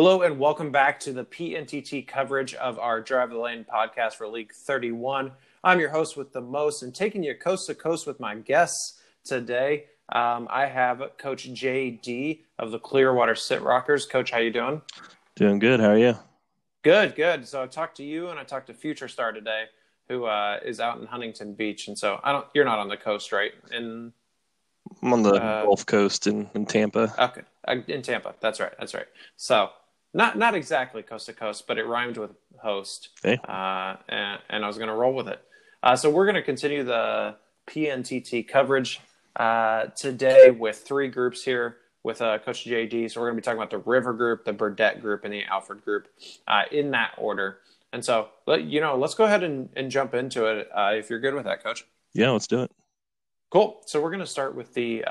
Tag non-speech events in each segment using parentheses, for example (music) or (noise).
Hello and welcome back to the PNTT coverage of our Drive the Lane podcast for League 31. I'm your host with the most and taking you coast to coast with my guests today. Um, I have Coach JD of the Clearwater Sit Rockers. Coach, how you doing? Doing good. How are you? Good, good. So I talked to you and I talked to Future Star today, who uh, is out in Huntington Beach, and so I don't. You're not on the coast, right? In I'm on the uh, Gulf Coast in, in Tampa. Okay, uh, in Tampa. That's right. That's right. So not not exactly coast to coast, but it rhymed with host. Hey. Uh, and, and, I was going to roll with it. Uh, so we're going to continue the PNTT coverage uh, today with three groups here with uh, Coach JD. So we're going to be talking about the River Group, the Burdett Group, and the Alfred Group uh, in that order. And so, let, you know, let's go ahead and, and jump into it uh, if you're good with that, Coach. Yeah, let's do it. Cool. So we're going to start with the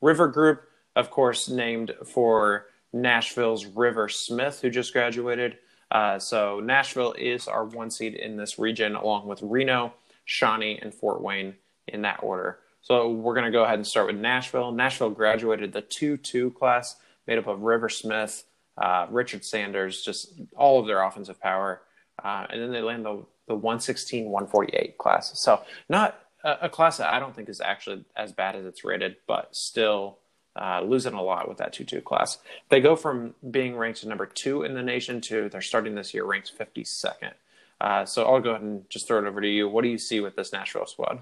River Group, of course, named for Nashville's River Smith, who just graduated. Uh, so Nashville is our one seed in this region, along with Reno, Shawnee, and Fort Wayne in that order. So we're going to go ahead and start with Nashville. Nashville graduated the 2 2 class, made up of River Smith, uh, Richard Sanders, just all of their offensive power. Uh, and then they land the, the 116 148 class. So not a, a class that I don't think is actually as bad as it's rated, but still uh, losing a lot with that 2-2 class. They go from being ranked number two in the nation to they're starting this year ranked 52nd. Uh, so I'll go ahead and just throw it over to you. What do you see with this Nashville squad?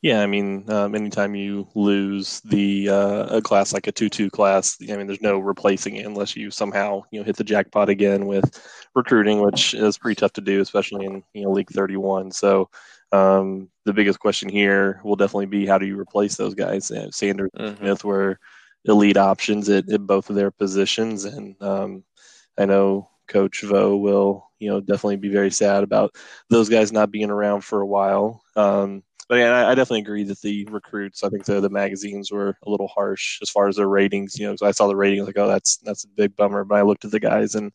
Yeah, I mean, um, anytime you lose the uh, a class like a two-two class, I mean, there's no replacing it unless you somehow you know hit the jackpot again with recruiting, which is pretty tough to do, especially in you know League 31. So um, the biggest question here will definitely be how do you replace those guys? Sanders, mm-hmm. Smith were elite options at, at both of their positions. And um, I know Coach Vo will, you know, definitely be very sad about those guys not being around for a while. Um, but yeah, I, I, definitely agree that the recruits, I think the, the magazines were a little harsh as far as their ratings. You know, I saw the ratings like, oh, that's that's a big bummer. But I looked at the guys and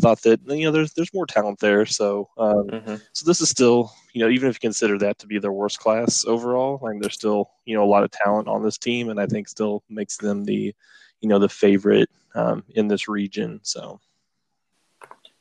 thought that you know there's there's more talent there. So um, mm-hmm. so this is still you know even if you consider that to be their worst class overall, like there's still you know a lot of talent on this team, and I think still makes them the you know the favorite um, in this region. So.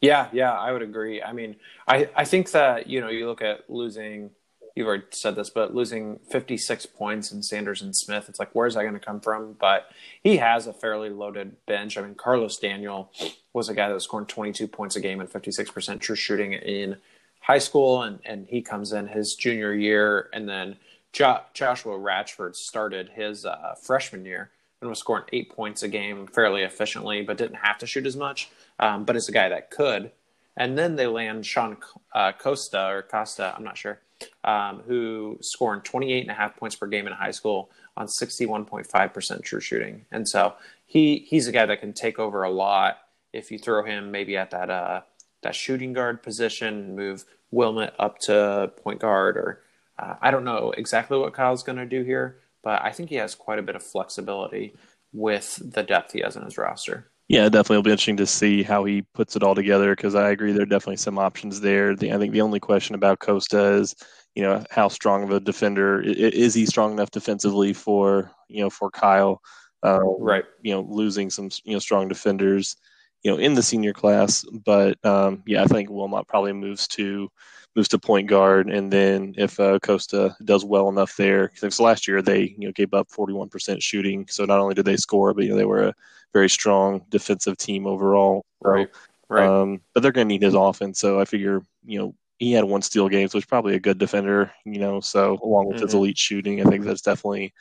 Yeah, yeah, I would agree. I mean, I, I think that, you know, you look at losing you've already said this, but losing 56 points in Sanders and Smith, it's like, where's that going to come from? But he has a fairly loaded bench. I mean, Carlos Daniel was a guy that was scoring 22 points a game and 56% true shooting in high school, and, and he comes in his junior year. And then jo- Joshua Ratchford started his uh, freshman year and was scoring eight points a game fairly efficiently, but didn't have to shoot as much. Um, but it's a guy that could. And then they land Sean uh, Costa or Costa, I'm not sure um, who scored 28 and a half points per game in high school on 61.5% true shooting. And so he he's a guy that can take over a lot if you throw him maybe at that uh, that shooting guard position, move Wilmot up to point guard, or uh, I don't know exactly what Kyle's going to do here, but I think he has quite a bit of flexibility with the depth he has in his roster. Yeah, definitely. It'll be interesting to see how he puts it all together because I agree there are definitely some options there. The, I think the only question about Costa is, you know, how strong of a defender is he strong enough defensively for you know for Kyle? Uh, right. You know, losing some you know strong defenders, you know, in the senior class. But um, yeah, I think Wilmot probably moves to moves to point guard, and then if uh, Costa does well enough there, because last year they you know gave up 41% shooting, so not only did they score, but you know they were a very strong defensive team overall. Right. Right. Um, but they're going to need his offense. So I figure, you know, he had one steal game, so he's probably a good defender, you know. So along with mm-hmm. his elite shooting, I think that's definitely,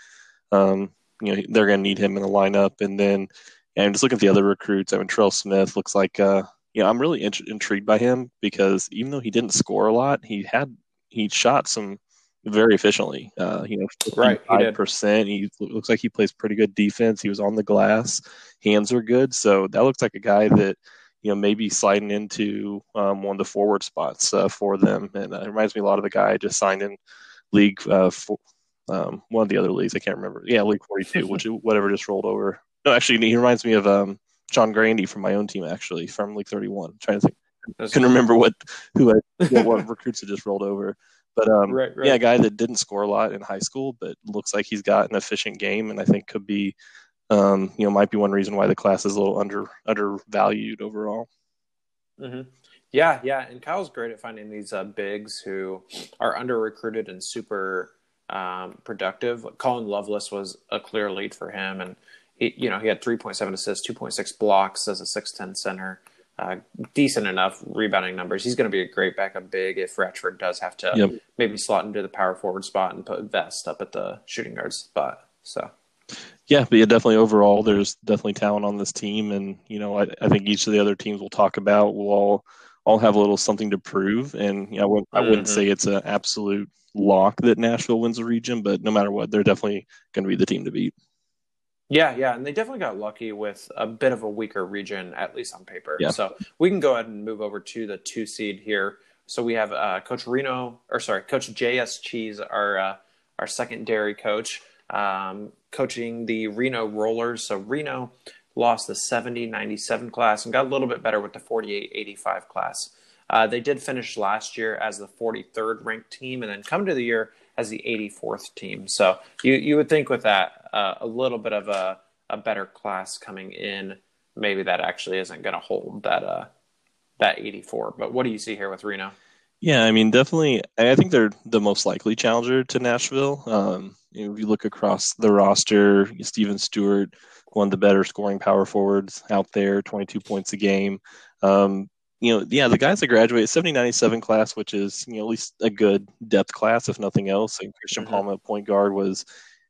um, you know, they're going to need him in the lineup. And then, and just look at the other recruits. I mean, Trell Smith looks like, uh, you know, I'm really int- intrigued by him because even though he didn't score a lot, he had he shot some very efficiently. Uh, you know, right, five percent. He looks like he plays pretty good defense. He was on the glass, hands are good, so that looks like a guy that you know maybe sliding into um, one of the forward spots uh, for them. And uh, it reminds me a lot of the guy I just signed in league uh, for, um, one of the other leagues. I can't remember. Yeah, League Forty Two, which whatever just rolled over. No, actually, he reminds me of um, John Grandy from my own team, actually from League Thirty One. I'm Trying to think. I can remember what who I, (laughs) what, what recruits had just rolled over. But um, right, right. yeah, a guy that didn't score a lot in high school, but looks like he's got an efficient game, and I think could be um, you know, might be one reason why the class is a little under undervalued overall. Mm-hmm. Yeah, yeah, and Kyle's great at finding these uh, bigs who are under recruited and super um, productive. Colin Lovelace was a clear lead for him, and he, you know, he had 3.7 assists, 2.6 blocks as a 6'10 center. Uh, decent enough rebounding numbers. He's going to be a great backup big if Ratchford does have to yep. maybe slot into the power forward spot and put Vest up at the shooting guard spot. So, yeah, but yeah, definitely overall, there's definitely talent on this team, and you know, I, I think each of the other teams we'll talk about will all all have a little something to prove, and you know, I wouldn't, mm-hmm. I wouldn't say it's an absolute lock that Nashville wins the region, but no matter what, they're definitely going to be the team to beat. Yeah, yeah, and they definitely got lucky with a bit of a weaker region, at least on paper. Yeah. So we can go ahead and move over to the two seed here. So we have uh, Coach Reno, or sorry, Coach J.S. Cheese, our uh, our secondary coach, um, coaching the Reno Rollers. So Reno lost the 70-97 class and got a little bit better with the 48-85 class. Uh, they did finish last year as the 43rd ranked team, and then come to the year as the 84th team. So you you would think with that uh, a little bit of a a better class coming in, maybe that actually isn't going to hold that uh that 84. But what do you see here with Reno? Yeah, I mean, definitely. I think they're the most likely challenger to Nashville. Um, you know, if you look across the roster, Steven Stewart, one of the better scoring power forwards out there, 22 points a game. Um, you know, yeah, the guys that graduated 70 97 class, which is, you know, at least a good depth class, if nothing else. And Christian mm-hmm. Palma, point guard, was,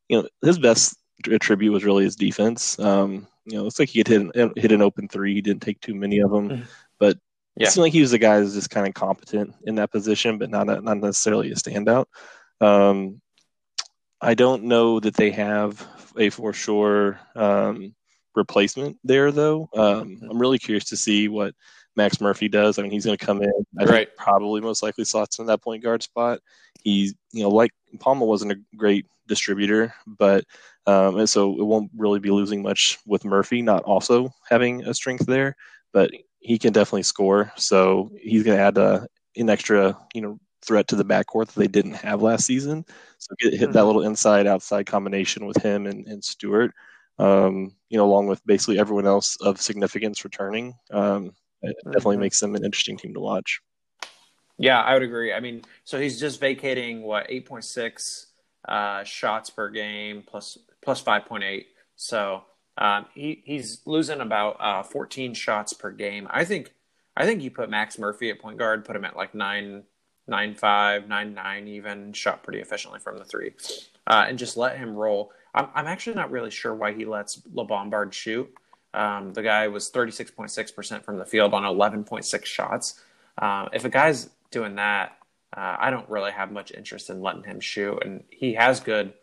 you know, his best attribute was really his defense. Um, you know, looks like he could hit, hit an open three. He didn't take too many of them, mm-hmm. but yeah. it seemed like he was a guy who's just kind of competent in that position, but not, a, not necessarily a standout. Um, I don't know that they have a for sure um, replacement there, though. Um, mm-hmm. I'm really curious to see what Max Murphy does. I mean, he's going to come in. I right. probably most likely slots in that point guard spot. He's, you know, like Palma wasn't a great distributor, but um, and so it won't really be losing much with Murphy not also having a strength there. But he can definitely score, so he's going to add a, an extra, you know, threat to the backcourt that they didn't have last season. So get, hit mm-hmm. that little inside outside combination with him and, and Stewart. Um, you know, along with basically everyone else of significance returning. Um, it definitely mm-hmm. makes them an interesting team to watch. Yeah, I would agree. I mean, so he's just vacating what eight point six uh, shots per game plus plus five point eight. So um, he he's losing about uh, fourteen shots per game. I think I think you put Max Murphy at point guard, put him at like nine nine five nine nine even shot pretty efficiently from the three, uh, and just let him roll. I'm I'm actually not really sure why he lets LeBombard shoot. Um, the guy was 36.6% from the field on 11.6 shots. Uh, if a guy's doing that, uh, I don't really have much interest in letting him shoot. And he has good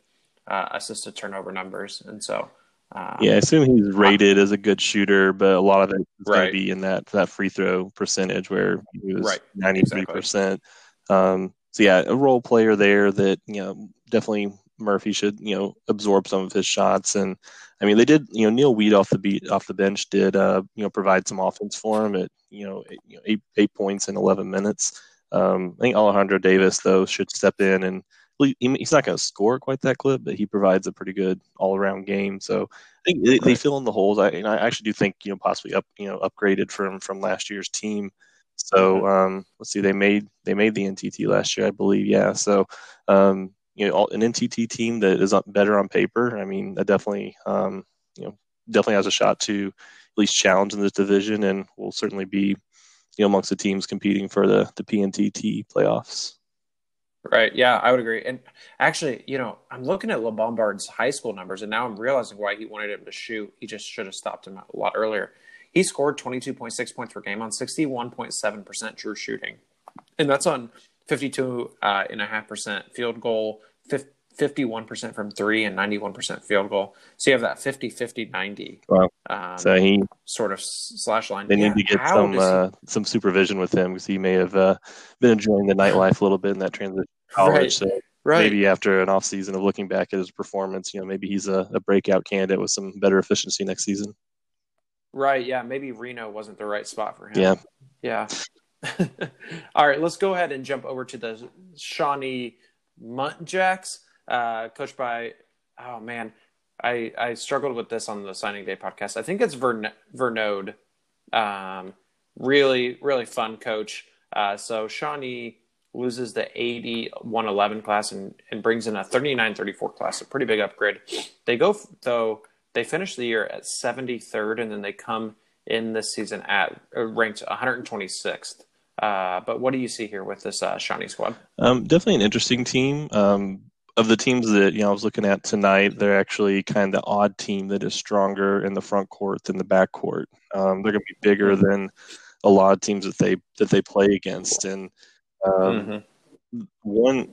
uh, assist to turnover numbers. And so. Um, yeah, I assume he's rated as a good shooter, but a lot of it is right. going to be in that, that free throw percentage where he was right. 93%. Exactly. Um, so, yeah, a role player there that, you know, definitely Murphy should, you know, absorb some of his shots. And I mean, they did, you know, Neil Weed off the beat off the bench did, uh, you know, provide some offense for him at, you know, eight, you know, eight, eight points in 11 minutes. Um, I think Alejandro Davis though should step in and he's not going to score quite that clip, but he provides a pretty good all around game. So I think they, they fill in the holes. I, and I actually do think, you know, possibly up, you know, upgraded from, from last year's team. So um, let's see, they made they made the NTT last year, I believe. Yeah. So um, you know an NTT team that is better on paper. I mean, that definitely um, you know definitely has a shot to at least challenge in this division, and will certainly be you know amongst the teams competing for the the PNTT playoffs. Right. Yeah, I would agree. And actually, you know, I'm looking at LeBombard's high school numbers, and now I'm realizing why he wanted him to shoot. He just should have stopped him a lot earlier. He scored 22.6 points per game on 61.7% true shooting, and that's on 52 uh, and a half percent field goal, 51% from three and 91% field goal. So you have that 50, 50, 90. Wow. Um, so he sort of slash line. They yeah, need to get some, uh, some supervision with him because he may have uh, been enjoying the nightlife a little bit in that transition college. Right. So right. maybe after an off season of looking back at his performance, you know, maybe he's a, a breakout candidate with some better efficiency next season. Right. Yeah. Maybe Reno wasn't the right spot for him. Yeah. Yeah. (laughs) All right, let's go ahead and jump over to the Shawnee Muntjacks, uh, coached by oh man, I I struggled with this on the signing day podcast. I think it's Vern, Vernode, um, really really fun coach. Uh, so Shawnee loses the 80 111 class and, and brings in a 39 34 class, a pretty big upgrade. They go though they finish the year at 73rd, and then they come in this season at uh, ranked 126th. Uh, but what do you see here with this uh, Shawnee squad? Um, definitely an interesting team. Um, of the teams that you know I was looking at tonight, they're actually kind of the odd team that is stronger in the front court than the back court. Um, they're going to be bigger mm-hmm. than a lot of teams that they that they play against, and um, mm-hmm. one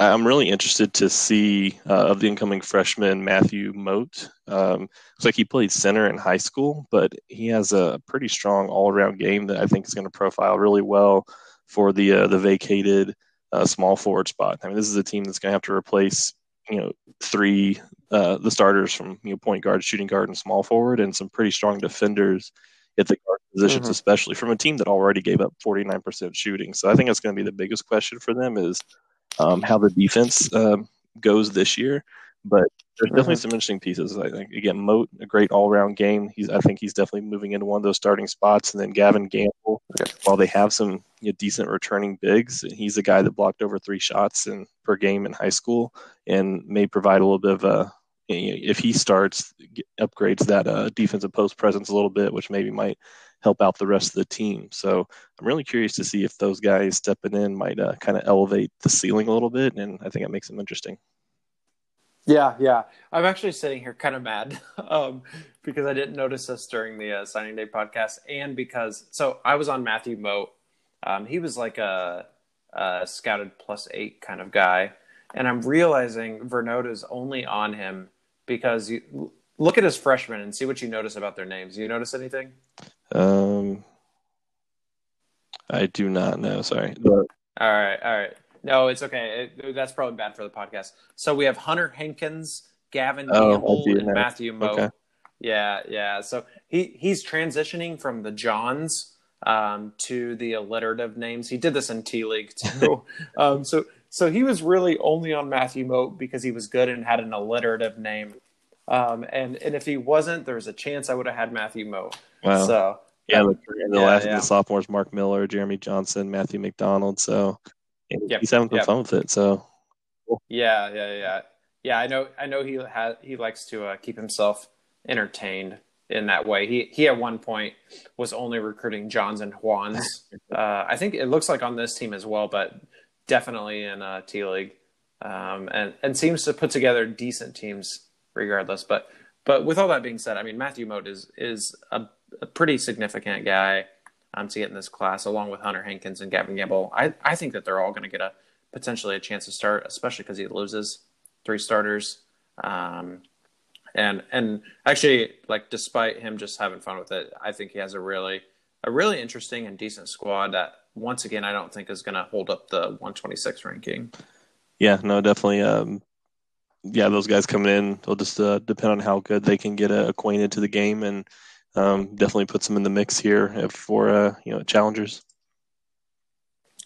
I'm really interested to see uh, of the incoming freshman Matthew Moat. Um, looks like he played center in high school, but he has a pretty strong all around game that I think is going to profile really well for the uh, the vacated uh, small forward spot. I mean, this is a team that's going to have to replace you know three uh, the starters from you know point guard, shooting guard, and small forward, and some pretty strong defenders at the guard positions, mm-hmm. especially from a team that already gave up 49% shooting. So I think that's going to be the biggest question for them is um, how the defense um, goes this year. But there's definitely some interesting pieces. I think again, Moat, a great all round game. He's I think he's definitely moving into one of those starting spots. And then Gavin Gamble, while they have some you know, decent returning bigs, he's a guy that blocked over three shots in per game in high school and may provide a little bit of a if he starts upgrades that uh, defensive post presence a little bit, which maybe might help out the rest of the team. So I'm really curious to see if those guys stepping in might uh, kind of elevate the ceiling a little bit, and I think it makes them interesting. Yeah, yeah. I'm actually sitting here kind of mad (laughs) um, because I didn't notice this during the uh, signing day podcast, and because so I was on Matthew Moat. Um, he was like a, a, scouted plus eight kind of guy, and I'm realizing Vernode is only on him because you look at his freshmen and see what you notice about their names. You notice anything? Um, I do not know. Sorry. All right, all right. No, it's okay. It, that's probably bad for the podcast. So we have Hunter Hankins, Gavin oh, Gamble, and Matthew Moat. Okay. Yeah, yeah. So he he's transitioning from the Johns um, to the alliterative names. He did this in T League too. (laughs) um, so so he was really only on Matthew Moat because he was good and had an alliterative name. Um, and and if he wasn't, there was a chance I would have had Matthew Moat. Wow. So yeah, the, the yeah, last yeah. the sophomores: Mark Miller, Jeremy Johnson, Matthew McDonald. So yep. he's having yep. fun with it. So cool. yeah, yeah, yeah, yeah. I know. I know he has. He likes to uh, keep himself entertained in that way. He he at one point was only recruiting Johns and Juans. (laughs) uh, I think it looks like on this team as well, but definitely in uh, T League, um, and and seems to put together decent teams regardless. But but with all that being said, I mean Matthew Moat is is a, a pretty significant guy um, to get in this class, along with Hunter Hankins and Gavin Gamble. I I think that they're all going to get a potentially a chance to start, especially because he loses three starters. Um, and and actually, like despite him just having fun with it, I think he has a really a really interesting and decent squad that once again I don't think is going to hold up the 126 ranking. Yeah, no, definitely. Um, yeah, those guys coming in, they'll just uh, depend on how good they can get uh, acquainted to the game, and um, definitely puts them in the mix here for uh, you know challengers.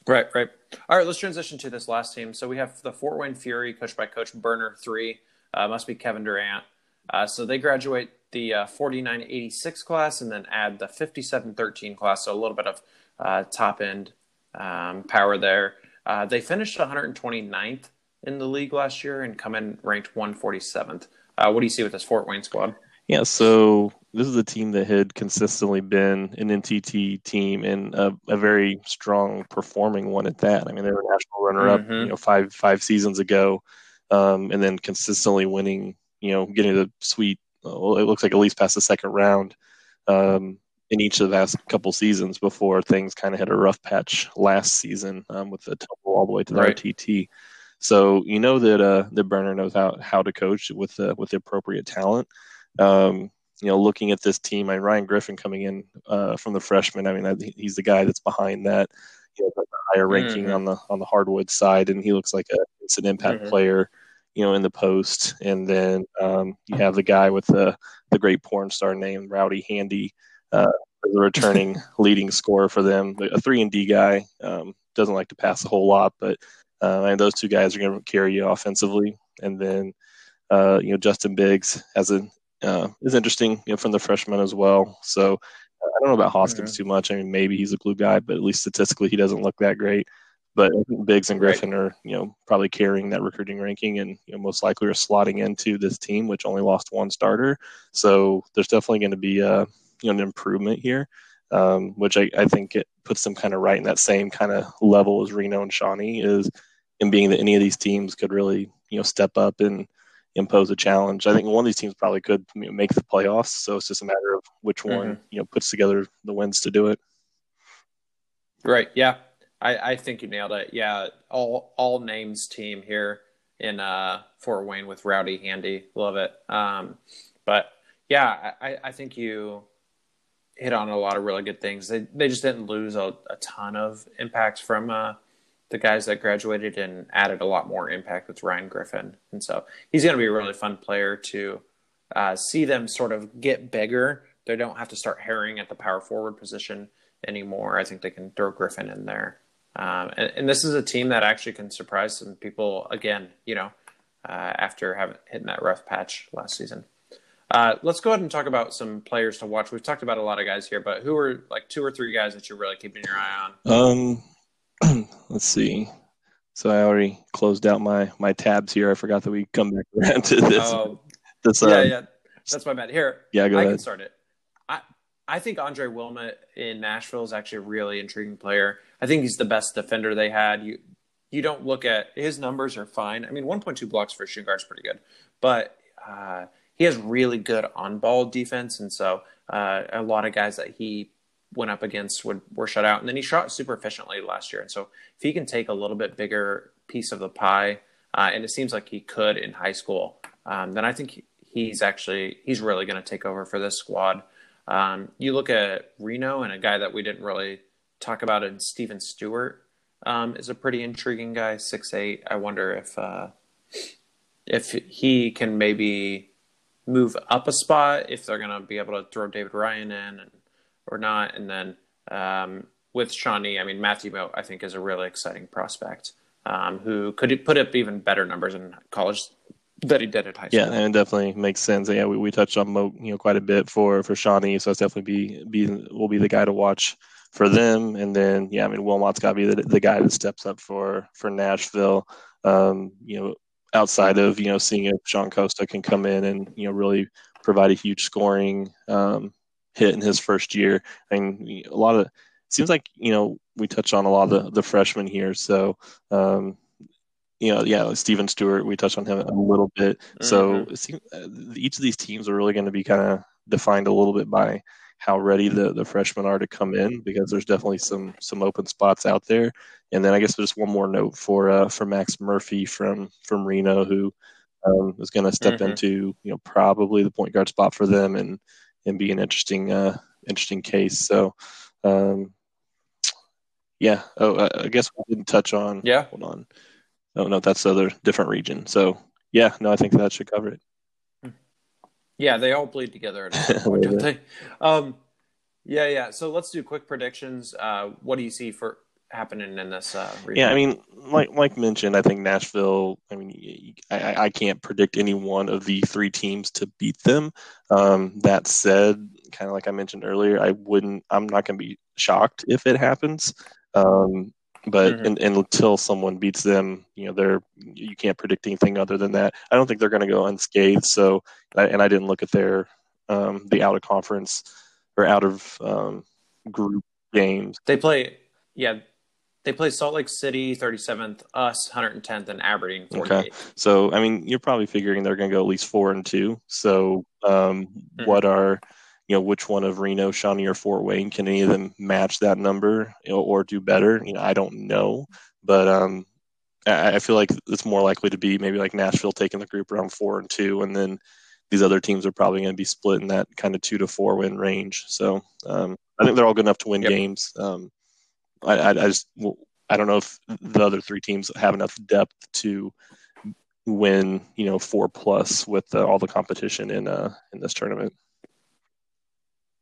Right, right. All right, let's transition to this last team. So we have the Fort Wayne Fury, coached by Coach Burner three. Uh, must be Kevin Durant. Uh, so they graduate the uh, 4986 class and then add the 5713 class. So a little bit of uh, top end um, power there. Uh, they finished 129th in the league last year and come in ranked 147th. Uh, what do you see with this Fort Wayne squad? Yeah, so this is a team that had consistently been an NTT team and a, a very strong performing one at that. I mean, they were national runner-up, mm-hmm. you know, five five seasons ago, um, and then consistently winning. You know, getting to the sweet. Well, it looks like at least past the second round um, in each of the last couple seasons before things kind of hit a rough patch last season um, with the tumble all the way to the right. RTT. So you know that uh, the Burner knows how, how to coach with the with the appropriate talent. Um, you know, looking at this team, I mean, Ryan Griffin coming in uh, from the freshman. I mean, he's the guy that's behind that. You know, the higher ranking mm-hmm. on the on the hardwood side, and he looks like a it's an impact mm-hmm. player. You know, in the post, and then um, you have the guy with the the great porn star name Rowdy Handy, uh, the returning (laughs) leading scorer for them. A three and D guy um, doesn't like to pass a whole lot, but uh, and those two guys are going to carry you offensively. And then Uh, you know, Justin Biggs has a uh, is interesting you know, from the freshman as well. So uh, I don't know about Hoskins mm-hmm. too much. I mean, maybe he's a glue guy, but at least statistically, he doesn't look that great. But Biggs and Griffin right. are, you know, probably carrying that recruiting ranking, and you know, most likely are slotting into this team, which only lost one starter. So there's definitely going to be a, you know, an improvement here, um, which I, I think it puts them kind of right in that same kind of level as Reno and Shawnee is, in being that any of these teams could really, you know, step up and impose a challenge. I think one of these teams probably could you know, make the playoffs. So it's just a matter of which one mm-hmm. you know puts together the wins to do it. Right. Yeah. I, I think you nailed it. Yeah. All all names team here in uh, Fort Wayne with Rowdy Handy. Love it. Um, but yeah, I, I think you hit on a lot of really good things. They they just didn't lose a, a ton of impacts from uh, the guys that graduated and added a lot more impact with Ryan Griffin. And so he's going to be a really fun player to uh, see them sort of get bigger. They don't have to start herring at the power forward position anymore. I think they can throw Griffin in there. Um, and, and, this is a team that actually can surprise some people again, you know, uh, after having hitting that rough patch last season. Uh, let's go ahead and talk about some players to watch. We've talked about a lot of guys here, but who are like two or three guys that you're really keeping your eye on? Um, (clears throat) let's see. So I already closed out my my tabs here. I forgot that we come back (laughs) around to this. Oh, this yeah, uh, yeah. That's my bad. Here, yeah, go I ahead. can start it. I I think Andre Wilmot in Nashville is actually a really intriguing player. I think he's the best defender they had. You you don't look at his numbers are fine. I mean, 1.2 blocks for a shooting guard is pretty good, but uh, he has really good on ball defense, and so uh, a lot of guys that he went up against would were shut out. And then he shot super efficiently last year. And so if he can take a little bit bigger piece of the pie, uh, and it seems like he could in high school, um, then I think he's actually he's really going to take over for this squad. Um, you look at Reno and a guy that we didn't really talk about and Steven Stewart um, is a pretty intriguing guy, six eight. I wonder if uh, if he can maybe move up a spot if they're going to be able to throw David Ryan in and or not. And then um, with Shawnee, I mean, Matthew Moat, I think, is a really exciting prospect um, who could put up even better numbers in college that he did at high school. Yeah, and it definitely makes sense. Yeah, we, we touched on Moat, you know, quite a bit for for Shawnee, so it's definitely be be will be the guy to watch for them. And then yeah, I mean, Wilmot's got to be the, the guy that steps up for for Nashville. Um, you know, outside of you know seeing if Sean Costa can come in and you know really provide a huge scoring um, hit in his first year. I mean, a lot of it seems like you know we touch on a lot of the, the freshmen here. So um, you know, yeah, Steven Stewart, we touched on him a little bit. Mm-hmm. So seems, uh, each of these teams are really going to be kind of defined a little bit by how ready the, the freshmen are to come in because there's definitely some some open spots out there. And then I guess just one more note for uh, for Max Murphy from from Reno who um, is going to step mm-hmm. into you know probably the point guard spot for them and and be an interesting uh, interesting case. So, um, yeah. Oh, I guess we didn't touch on. Yeah. Hold on. Oh no, that's the other different region. So yeah, no, I think that should cover it. Yeah, they all bleed together at (laughs) some point, don't they? Um, yeah, yeah. So let's do quick predictions. Uh, what do you see for happening in this uh, Yeah, I mean, like like mentioned, I think Nashville. I mean, I, I can't predict any one of the three teams to beat them. Um, that said, kind of like I mentioned earlier, I wouldn't. I'm not going to be shocked if it happens. Um, but mm-hmm. in, in, until someone beats them, you know, they're you can't predict anything other than that. I don't think they're going to go unscathed. So, and I didn't look at their um, the out of conference or out of um, group games. They play, yeah, they play Salt Lake City 37th, us 110th, and Aberdeen 48th. Okay. So, I mean, you're probably figuring they're going to go at least four and two. So, um, mm-hmm. what are, you know, which one of Reno, Shawnee, or Fort Wayne can any of them match that number or do better? You know, I don't know, but um, I, I feel like it's more likely to be maybe like Nashville taking the group around four and two, and then these other teams are probably going to be split in that kind of two to four win range. So um, I think they're all good enough to win yep. games. Um, I, I, I just I don't know if the other three teams have enough depth to win, you know, four plus with uh, all the competition in uh in this tournament.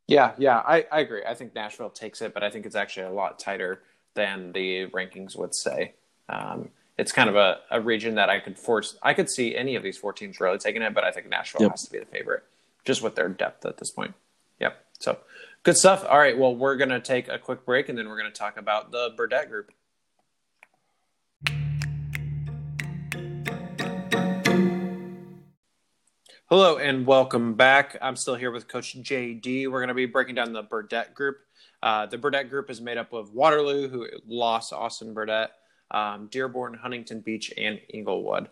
Yeah, yeah, I, I agree. I think Nashville takes it, but I think it's actually a lot tighter than the rankings would say. Um, it's kind of a, a region that I could force. I could see any of these four teams really taking it, but I think Nashville yep. has to be the favorite, just with their depth at this point. Yep. So good stuff. All right. Well, we're gonna take a quick break, and then we're gonna talk about the Burdett group. Hello and welcome back. I'm still here with Coach JD. We're going to be breaking down the Burdett group. Uh, the Burdett group is made up of Waterloo, who lost Austin Burdett, um, Dearborn, Huntington Beach, and Englewood.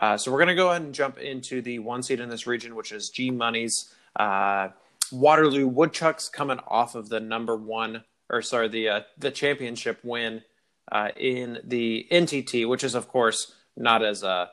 Uh, so we're going to go ahead and jump into the one seed in this region, which is G Money's uh, Waterloo Woodchucks, coming off of the number one, or sorry, the uh, the championship win uh, in the NTT, which is of course not as uh,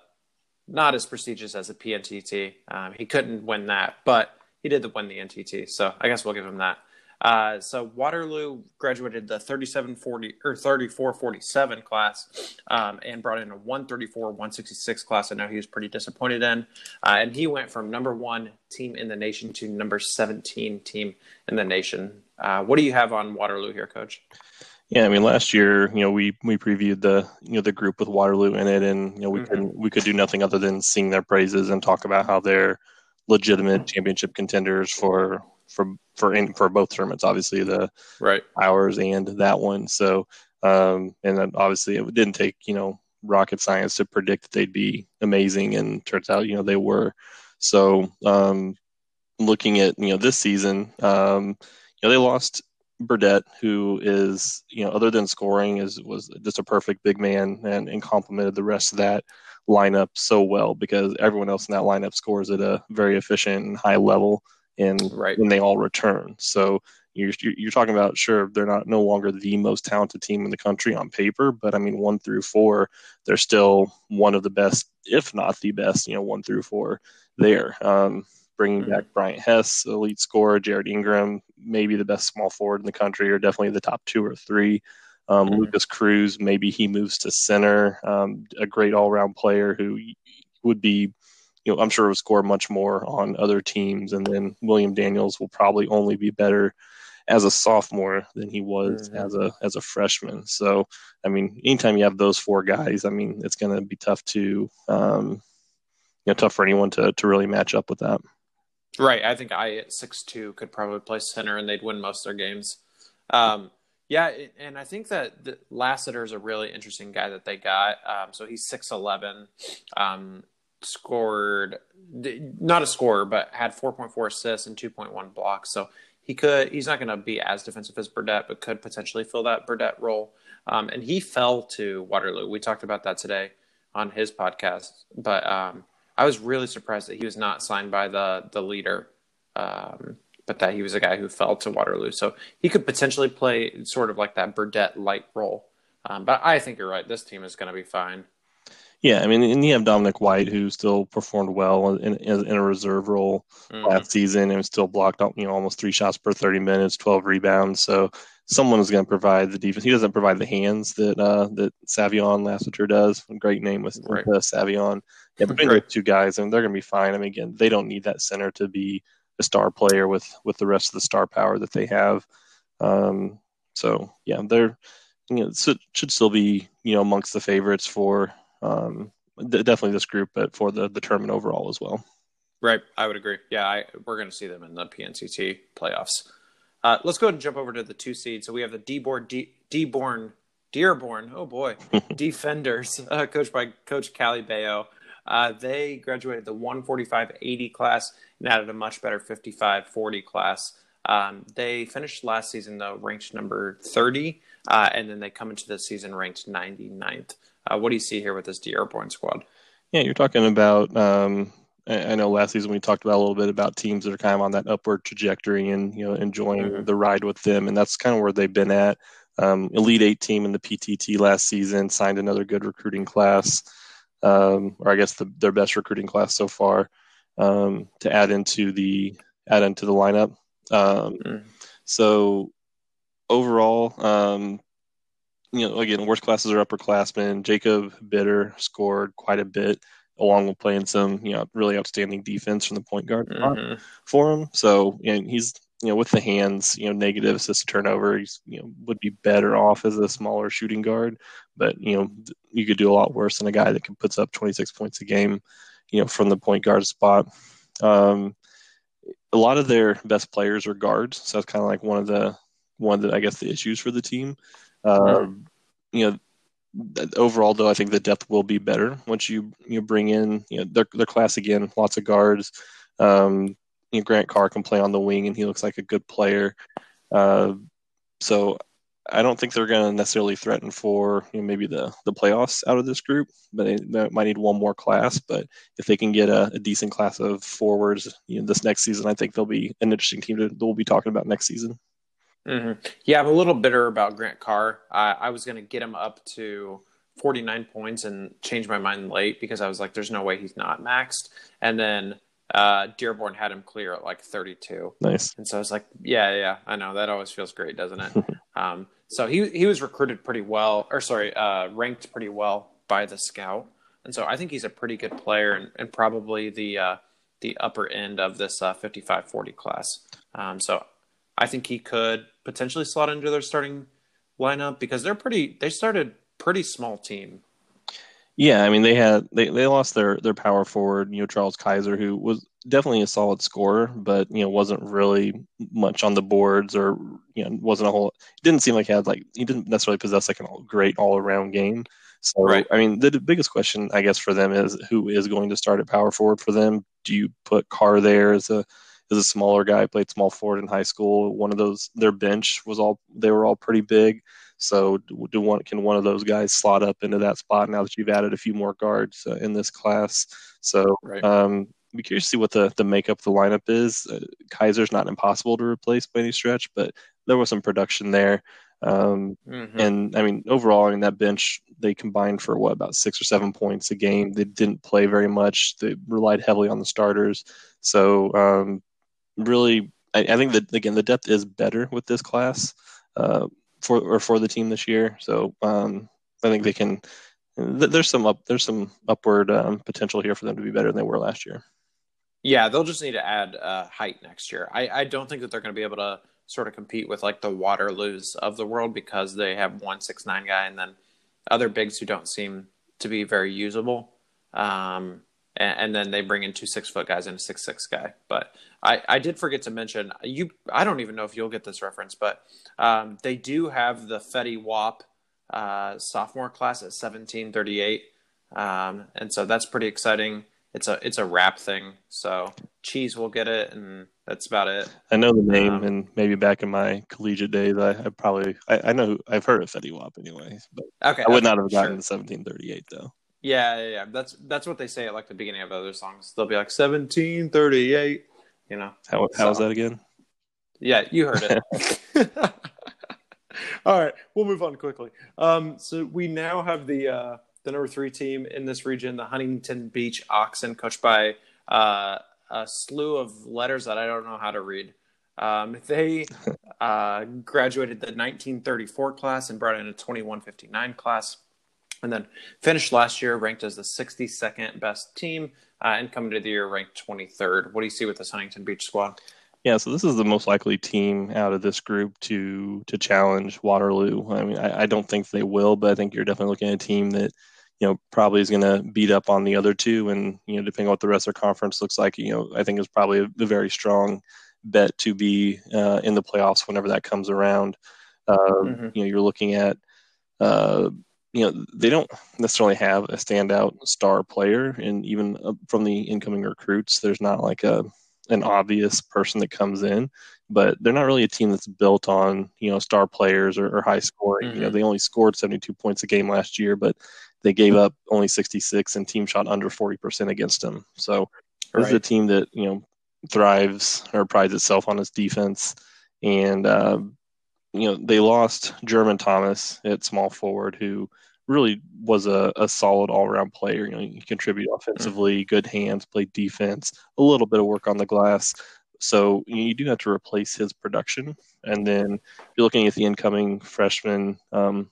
not as prestigious as a PNTT. Um, he couldn't win that, but he did win the NTT, so I guess we'll give him that. Uh, so Waterloo graduated the 3740 or 3447 class um, and brought in a 134 166 class. I know he was pretty disappointed in, uh, and he went from number one team in the nation to number 17 team in the nation. Uh, what do you have on Waterloo here, Coach? Yeah, I mean, last year, you know, we we previewed the you know the group with Waterloo in it, and you know we mm-hmm. could we could do nothing other than sing their praises and talk about how they're legitimate championship contenders for for for in, for both tournaments, obviously the right hours and that one. So, um, and then obviously it didn't take you know rocket science to predict that they'd be amazing, and turns out you know they were. So, um, looking at you know this season, um, you know they lost Burdett, who is, you know, other than scoring, is was just a perfect big man and, and complemented the rest of that lineup so well because everyone else in that lineup scores at a very efficient and high level and right. when they all return. So you're, you're talking about sure they're not no longer the most talented team in the country on paper, but I mean one through four, they're still one of the best, if not the best, you know, one through four there. Um, bringing mm-hmm. back Bryant Hess, elite scorer, Jared Ingram, maybe the best small forward in the country, or definitely the top two or three. Um, mm-hmm. Lucas Cruz, maybe he moves to center. Um, a great all-round player who would be, you know, I'm sure will score much more on other teams. And then William Daniels will probably only be better as a sophomore than he was mm-hmm. as a as a freshman. So, I mean, anytime you have those four guys, I mean, it's going to be tough to, um, you know, tough for anyone to to really match up with that. Right. I think I at six two could probably play center and they'd win most of their games. Um, yeah, and I think that Lassiter is a really interesting guy that they got. Um, so he's six eleven, um, scored not a scorer, but had four point four assists and two point one blocks. So he could he's not going to be as defensive as Burdett, but could potentially fill that Burdett role. Um, and he fell to Waterloo. We talked about that today on his podcast, but um, I was really surprised that he was not signed by the the leader, um, but that he was a guy who fell to Waterloo. So he could potentially play sort of like that Burdett light role. Um, but I think you're right. This team is going to be fine. Yeah, I mean, and you have Dominic White, who still performed well in, in, in a reserve role mm-hmm. last season and still blocked, you know, almost three shots per 30 minutes, 12 rebounds. So someone is going to provide the defense. He doesn't provide the hands that uh, that Savion Lassiter does. Great name with, right. with uh, Savion. Yeah, between right. two guys, and they're going to be fine. I mean, again, they don't need that center to be a star player with with the rest of the star power that they have. Um, so yeah, they're you know should still be you know amongst the favorites for um, definitely this group, but for the the tournament overall as well. Right, I would agree. Yeah, I, we're going to see them in the PNTT playoffs. Uh, let's go ahead and jump over to the two seed. So we have the Dearborn, D- Dearborn, Dearborn. Oh boy, (laughs) defenders, uh, coached by Coach Callie Bayo. Uh, they graduated the 145-80 class and added a much better 55-40 class. Um, they finished last season though ranked number 30, uh, and then they come into this season ranked 99th. Uh, what do you see here with this Dearborn squad? Yeah, you're talking about um, I know last season we talked about a little bit about teams that are kind of on that upward trajectory and you know enjoying mm-hmm. the ride with them, and that's kind of where they've been at. Um, Elite Eight team in the PTT last season signed another good recruiting class, um, or I guess the, their best recruiting class so far um, to add into the add into the lineup. Mm-hmm. So overall, um, you know, again, worst classes are upperclassmen. Jacob Bitter scored quite a bit along with playing some, you know, really outstanding defense from the point guard mm-hmm. for him. So, you know, he's you know, with the hands, you know, negative assist turnover, he's you know would be better off as a smaller shooting guard. But you know, you could do a lot worse than a guy that can puts up 26 points a game, you know, from the point guard spot. Um, a lot of their best players are guards, so that's kind of like one of the one of the I guess the issues for the team. Um, you know, overall though, I think the depth will be better once you you bring in you know their their class again, lots of guards. Um, you know, Grant Carr can play on the wing, and he looks like a good player. Uh, so I don't think they're going to necessarily threaten for you know, maybe the the playoffs out of this group, but they, they, might need one more class. But if they can get a, a, decent class of forwards, you know, this next season, I think they'll be an interesting team that we'll be talking about next season. Mm-hmm. Yeah, I'm a little bitter about Grant Carr. I, I was going to get him up to 49 points and change my mind late because I was like, "There's no way he's not maxed." And then uh, Dearborn had him clear at like 32. Nice. And so I was like, yeah, yeah, I know that always feels great, doesn't it? (laughs) um, so he he was recruited pretty well, or sorry, uh, ranked pretty well by the scout, and so I think he's a pretty good player and, and probably the uh, the upper end of this uh, 55-40 class. Um, so I think he could potentially slot into their starting lineup because they're pretty. They started pretty small team yeah, I mean they had they, they lost their their power forward, you know, Charles Kaiser, who was definitely a solid scorer, but you know wasn't really much on the boards or you know wasn't a whole. Didn't seem like he had like he didn't necessarily possess like a great all around game. So right. I mean the, the biggest question I guess for them is who is going to start at power forward for them. Do you put Carr there as a as a smaller guy, played small forward in high school. One of those their bench was all they were all pretty big. So do one can one of those guys slot up into that spot now that you've added a few more guards uh, in this class? So right. um, be curious to see what the the makeup of the lineup is. Uh, Kaiser's not impossible to replace by any stretch, but there was some production there. Um, mm-hmm. And I mean, overall, I mean that bench they combined for what about six or seven points a game. They didn't play very much. They relied heavily on the starters. So um, really, I, I, think that again the depth is better with this class. Uh, for or for the team this year. So um, I think they can. There's some up there's some upward um, potential here for them to be better than they were last year. Yeah, they'll just need to add uh, height next year. I, I don't think that they're going to be able to sort of compete with like the Waterloos of the world because they have one six nine guy and then other bigs who don't seem to be very usable. Um, and, and, then they bring in two six foot guys and a six six guy. But I, I did forget to mention you. I don't even know if you'll get this reference, but um, they do have the Fetty Wap uh, sophomore class at seventeen thirty eight, um, and so that's pretty exciting. It's a it's a rap thing, so Cheese will get it, and that's about it. I know the name, um, and maybe back in my collegiate days, I, I probably I, I, know I've heard of Fetty Wap anyway, but okay, I would okay, not have gotten sure. the seventeen thirty eight though. Yeah, yeah, yeah, That's that's what they say at like the beginning of other songs. They'll be like seventeen thirty eight. You know how how so, that again? Yeah, you heard it. (laughs) (laughs) All right, we'll move on quickly. Um, so we now have the uh, the number three team in this region, the Huntington Beach Oxen, coached by uh, a slew of letters that I don't know how to read. Um, they (laughs) uh, graduated the 1934 class and brought in a 2159 class and then finished last year ranked as the 62nd best team uh, and coming to the year ranked 23rd. What do you see with this Huntington Beach squad? Yeah, so this is the most likely team out of this group to to challenge Waterloo. I mean, I, I don't think they will, but I think you're definitely looking at a team that you know probably is going to beat up on the other two, and you know depending on what the rest of the conference looks like, you know I think is probably a, a, very strong bet to be uh, in the playoffs whenever that comes around. Uh, mm-hmm. You know, you're looking at uh, you know they don't necessarily have a standout star player and even uh, from the incoming recruits there's not like a an obvious person that comes in but they're not really a team that's built on you know star players or, or high scoring mm-hmm. you know mm-hmm. they only scored 72 points a game last year but they gave up only 66 and team shot under 40% against them so this right. is a team that you know thrives or prides itself on its defense and uh, you know, they lost German Thomas at small forward, who really was a, a solid all around player. You know, he contributed offensively, mm-hmm. good hands, played defense, a little bit of work on the glass. So you do have to replace his production. And then if you're looking at the incoming freshmen, um,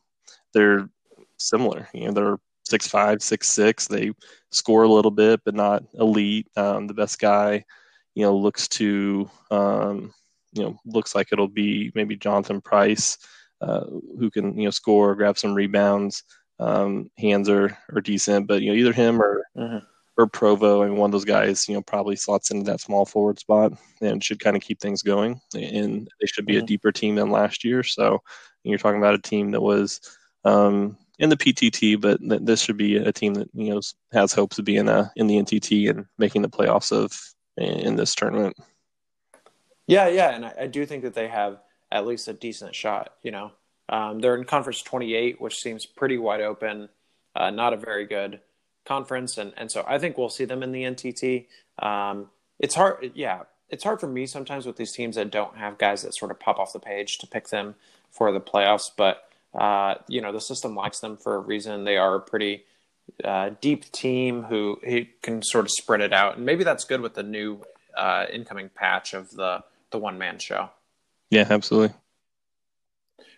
they're similar. You know, they're six five, six six. They score a little bit, but not elite. Um, the best guy, you know, looks to um, you know looks like it'll be maybe Jonathan Price, uh, who can you know score, grab some rebounds. Um, hands are are decent, but you know either him or mm-hmm. or Provo, and one of those guys, you know, probably slots into that small forward spot and should kind of keep things going. And they should be mm-hmm. a deeper team than last year. So you're talking about a team that was um, in the PTT, but th- this should be a team that you know has hopes of being uh, in the NTT and making the playoffs of in this tournament. Yeah, yeah, and I, I do think that they have at least a decent shot. You know, um, they're in conference 28, which seems pretty wide open. Uh, not a very good conference, and and so I think we'll see them in the NTT. Um, it's hard, yeah, it's hard for me sometimes with these teams that don't have guys that sort of pop off the page to pick them for the playoffs, but uh, you know, the system likes them for a reason. They are a pretty uh, deep team who, who can sort of spread it out, and maybe that's good with the new uh, incoming patch of the the one man show. Yeah, absolutely.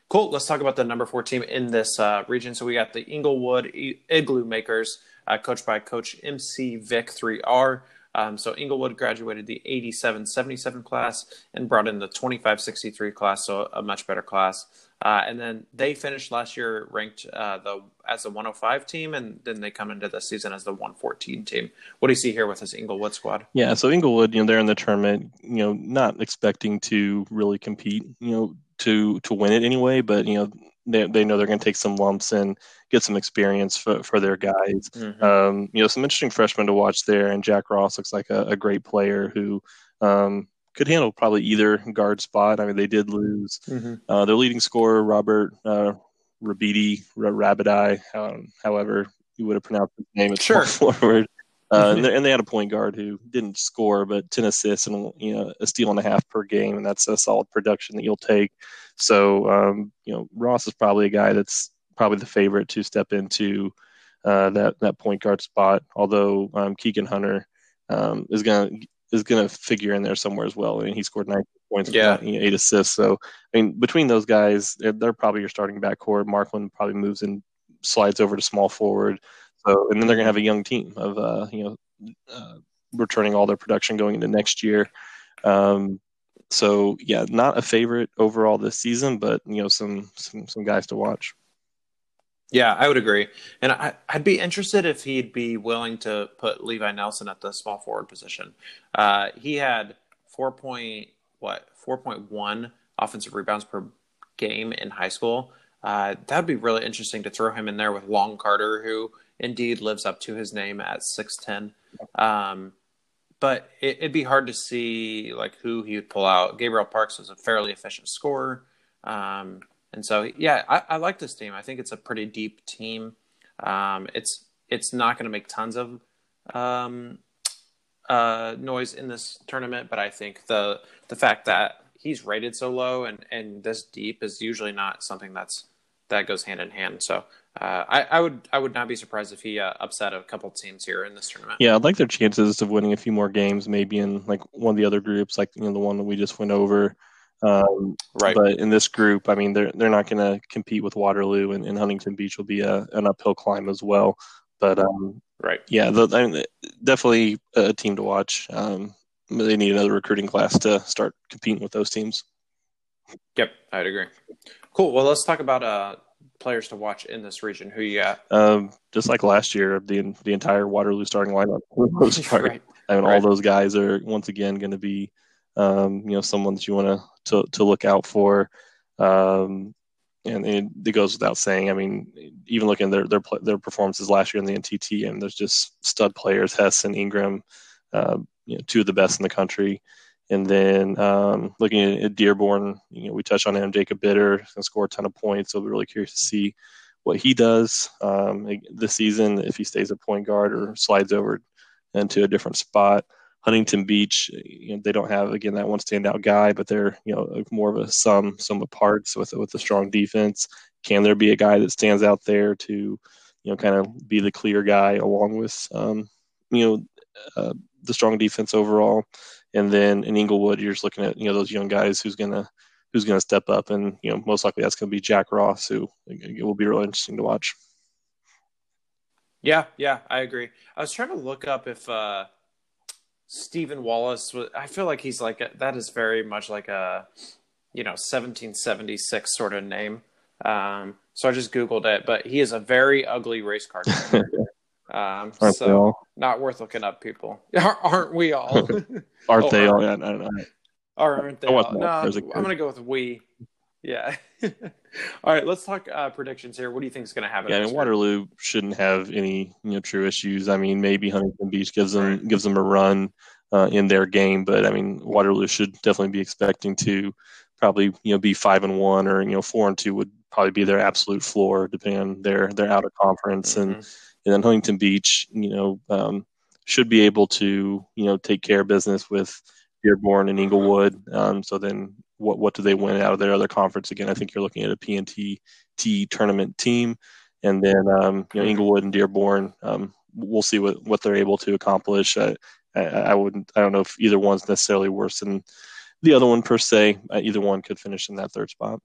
Cool. Let's talk about the number four team in this uh, region. So we got the Inglewood Igloo Makers, uh, coached by Coach MC Vic 3R. Um, so Inglewood graduated the 87-77 class and brought in the 25-63 class, so a much better class. Uh, and then they finished last year ranked uh, the as a 105 team, and then they come into the season as the 114 team. What do you see here with this Inglewood squad? Yeah, so Inglewood, you know, they're in the tournament, you know, not expecting to really compete, you know, to to win it anyway, but you know, they they know they're going to take some lumps and get some experience for, for their guys. Mm-hmm. Um, you know, some interesting freshmen to watch there, and Jack Ross looks like a, a great player who. Um, could handle probably either guard spot. I mean, they did lose mm-hmm. uh, their leading scorer, Robert uh, Rabidi, um, however you would have pronounced his name. It's sure. (laughs) forward. Uh, and, they, and, they, had a point guard who didn't score, but ten assists and you know a steal and a half per game, and that's a solid production that you'll take. So um, you know Ross is probably a guy that's probably the favorite to step into uh, that that point guard spot. Although um, Keegan Hunter um, is going to is going to figure in there somewhere as well. I mean, he scored nine points, yeah, eight assists. So, I mean, between those guys, they're, they're probably your starting backcourt. Markland probably moves and slides over to small forward. So, and then they're going to have a young team of, uh, you know, uh, returning all their production going into next year. Um, so, yeah, not a favorite overall this season, but you know, some some some guys to watch. Yeah, I would agree, and I, would be interested if he'd be willing to put Levi Nelson at the small forward position. Uh, he had four point what four point one offensive rebounds per game in high school. Uh, that'd be really interesting to throw him in there with Long Carter, who indeed lives up to his name at six ten. Um, but it, would be hard to see like who he would pull out. Gabriel Parks was a fairly efficient scorer. Um, and so, yeah, I, I, like this team. I think it's a pretty deep team. Um, it's it's not going to make tons of um, uh, noise in this tournament, but I think the the fact that he's rated so low and, and this deep is usually not something that's that goes hand in hand. So uh, I, I, would I would not be surprised if he uh, upset a couple teams here in this tournament. Yeah, I'd like their chances of winning a few more games, maybe in like one of the other groups, like you know the one that we just went over. Um, right. But in this group, I mean, they're they're not going to compete with Waterloo, and, and, Huntington Beach will be a, an uphill climb as well. But um, right, yeah, the, I mean, definitely a team to watch. Um, they need another recruiting class to start competing with those teams. Yep, I'd agree. Cool. Well, let's talk about uh, players to watch in this region. Who you got? Um, just like last year, the the entire Waterloo starting lineup. (laughs) right. I mean, right. all those guys are once again going to be um, you know, someone that you want to to look out for. Um, and it, it, goes without saying. I mean, even looking at their their their performances last year in the NTT, and there's just stud players, Hess and Ingram, uh, you know, two of the best in the country. And then um, looking at, at, Dearborn, you know, we touched on him. Jacob Bitter can score a ton of points. So we're really curious to see what he does um, this season if he stays a point guard or slides over into a different spot. Huntington Beach, you know, they don't have again that one standout guy, but they're you know more of a sum sum of parts with with a strong defense. Can there be a guy that stands out there to you know kind of be the clear guy along with um, you know uh, the strong defense overall? And then in Inglewood, you're just looking at you know those young guys who's gonna who's gonna step up, and you know most likely that's gonna be Jack Ross, who it will be really interesting to watch. Yeah, yeah, I agree. I was trying to look up if. Uh Stephen Wallace. I feel like he's like a, that is very much like a you know 1776 sort of name. Um, so I just googled it, but he is a very ugly race car driver. (laughs) um, so not worth looking up, people. (laughs) Aren't we all? (laughs) Aren't oh, they all? Yeah, no, no. Aren't they all? No, I'm gonna go with we. Yeah. All right, let's talk uh, predictions here. What do you think is going to happen? Yeah, I mean, Waterloo shouldn't have any you know true issues. I mean, maybe Huntington Beach gives them right. gives them a run uh, in their game, but I mean, Waterloo should definitely be expecting to probably you know be five and one or you know four and two would probably be their absolute floor, depending on their their out of conference mm-hmm. and and then Huntington Beach, you know, um, should be able to you know take care of business with Dearborn and Englewood. Um, so then what what do they win out of their other conference? Again, I think you're looking at a PNT tournament team, and then um, you know Englewood and Dearborn. Um, we'll see what what they're able to accomplish. I, I, I wouldn't. I don't know if either one's necessarily worse than the other one per se. Uh, either one could finish in that third spot.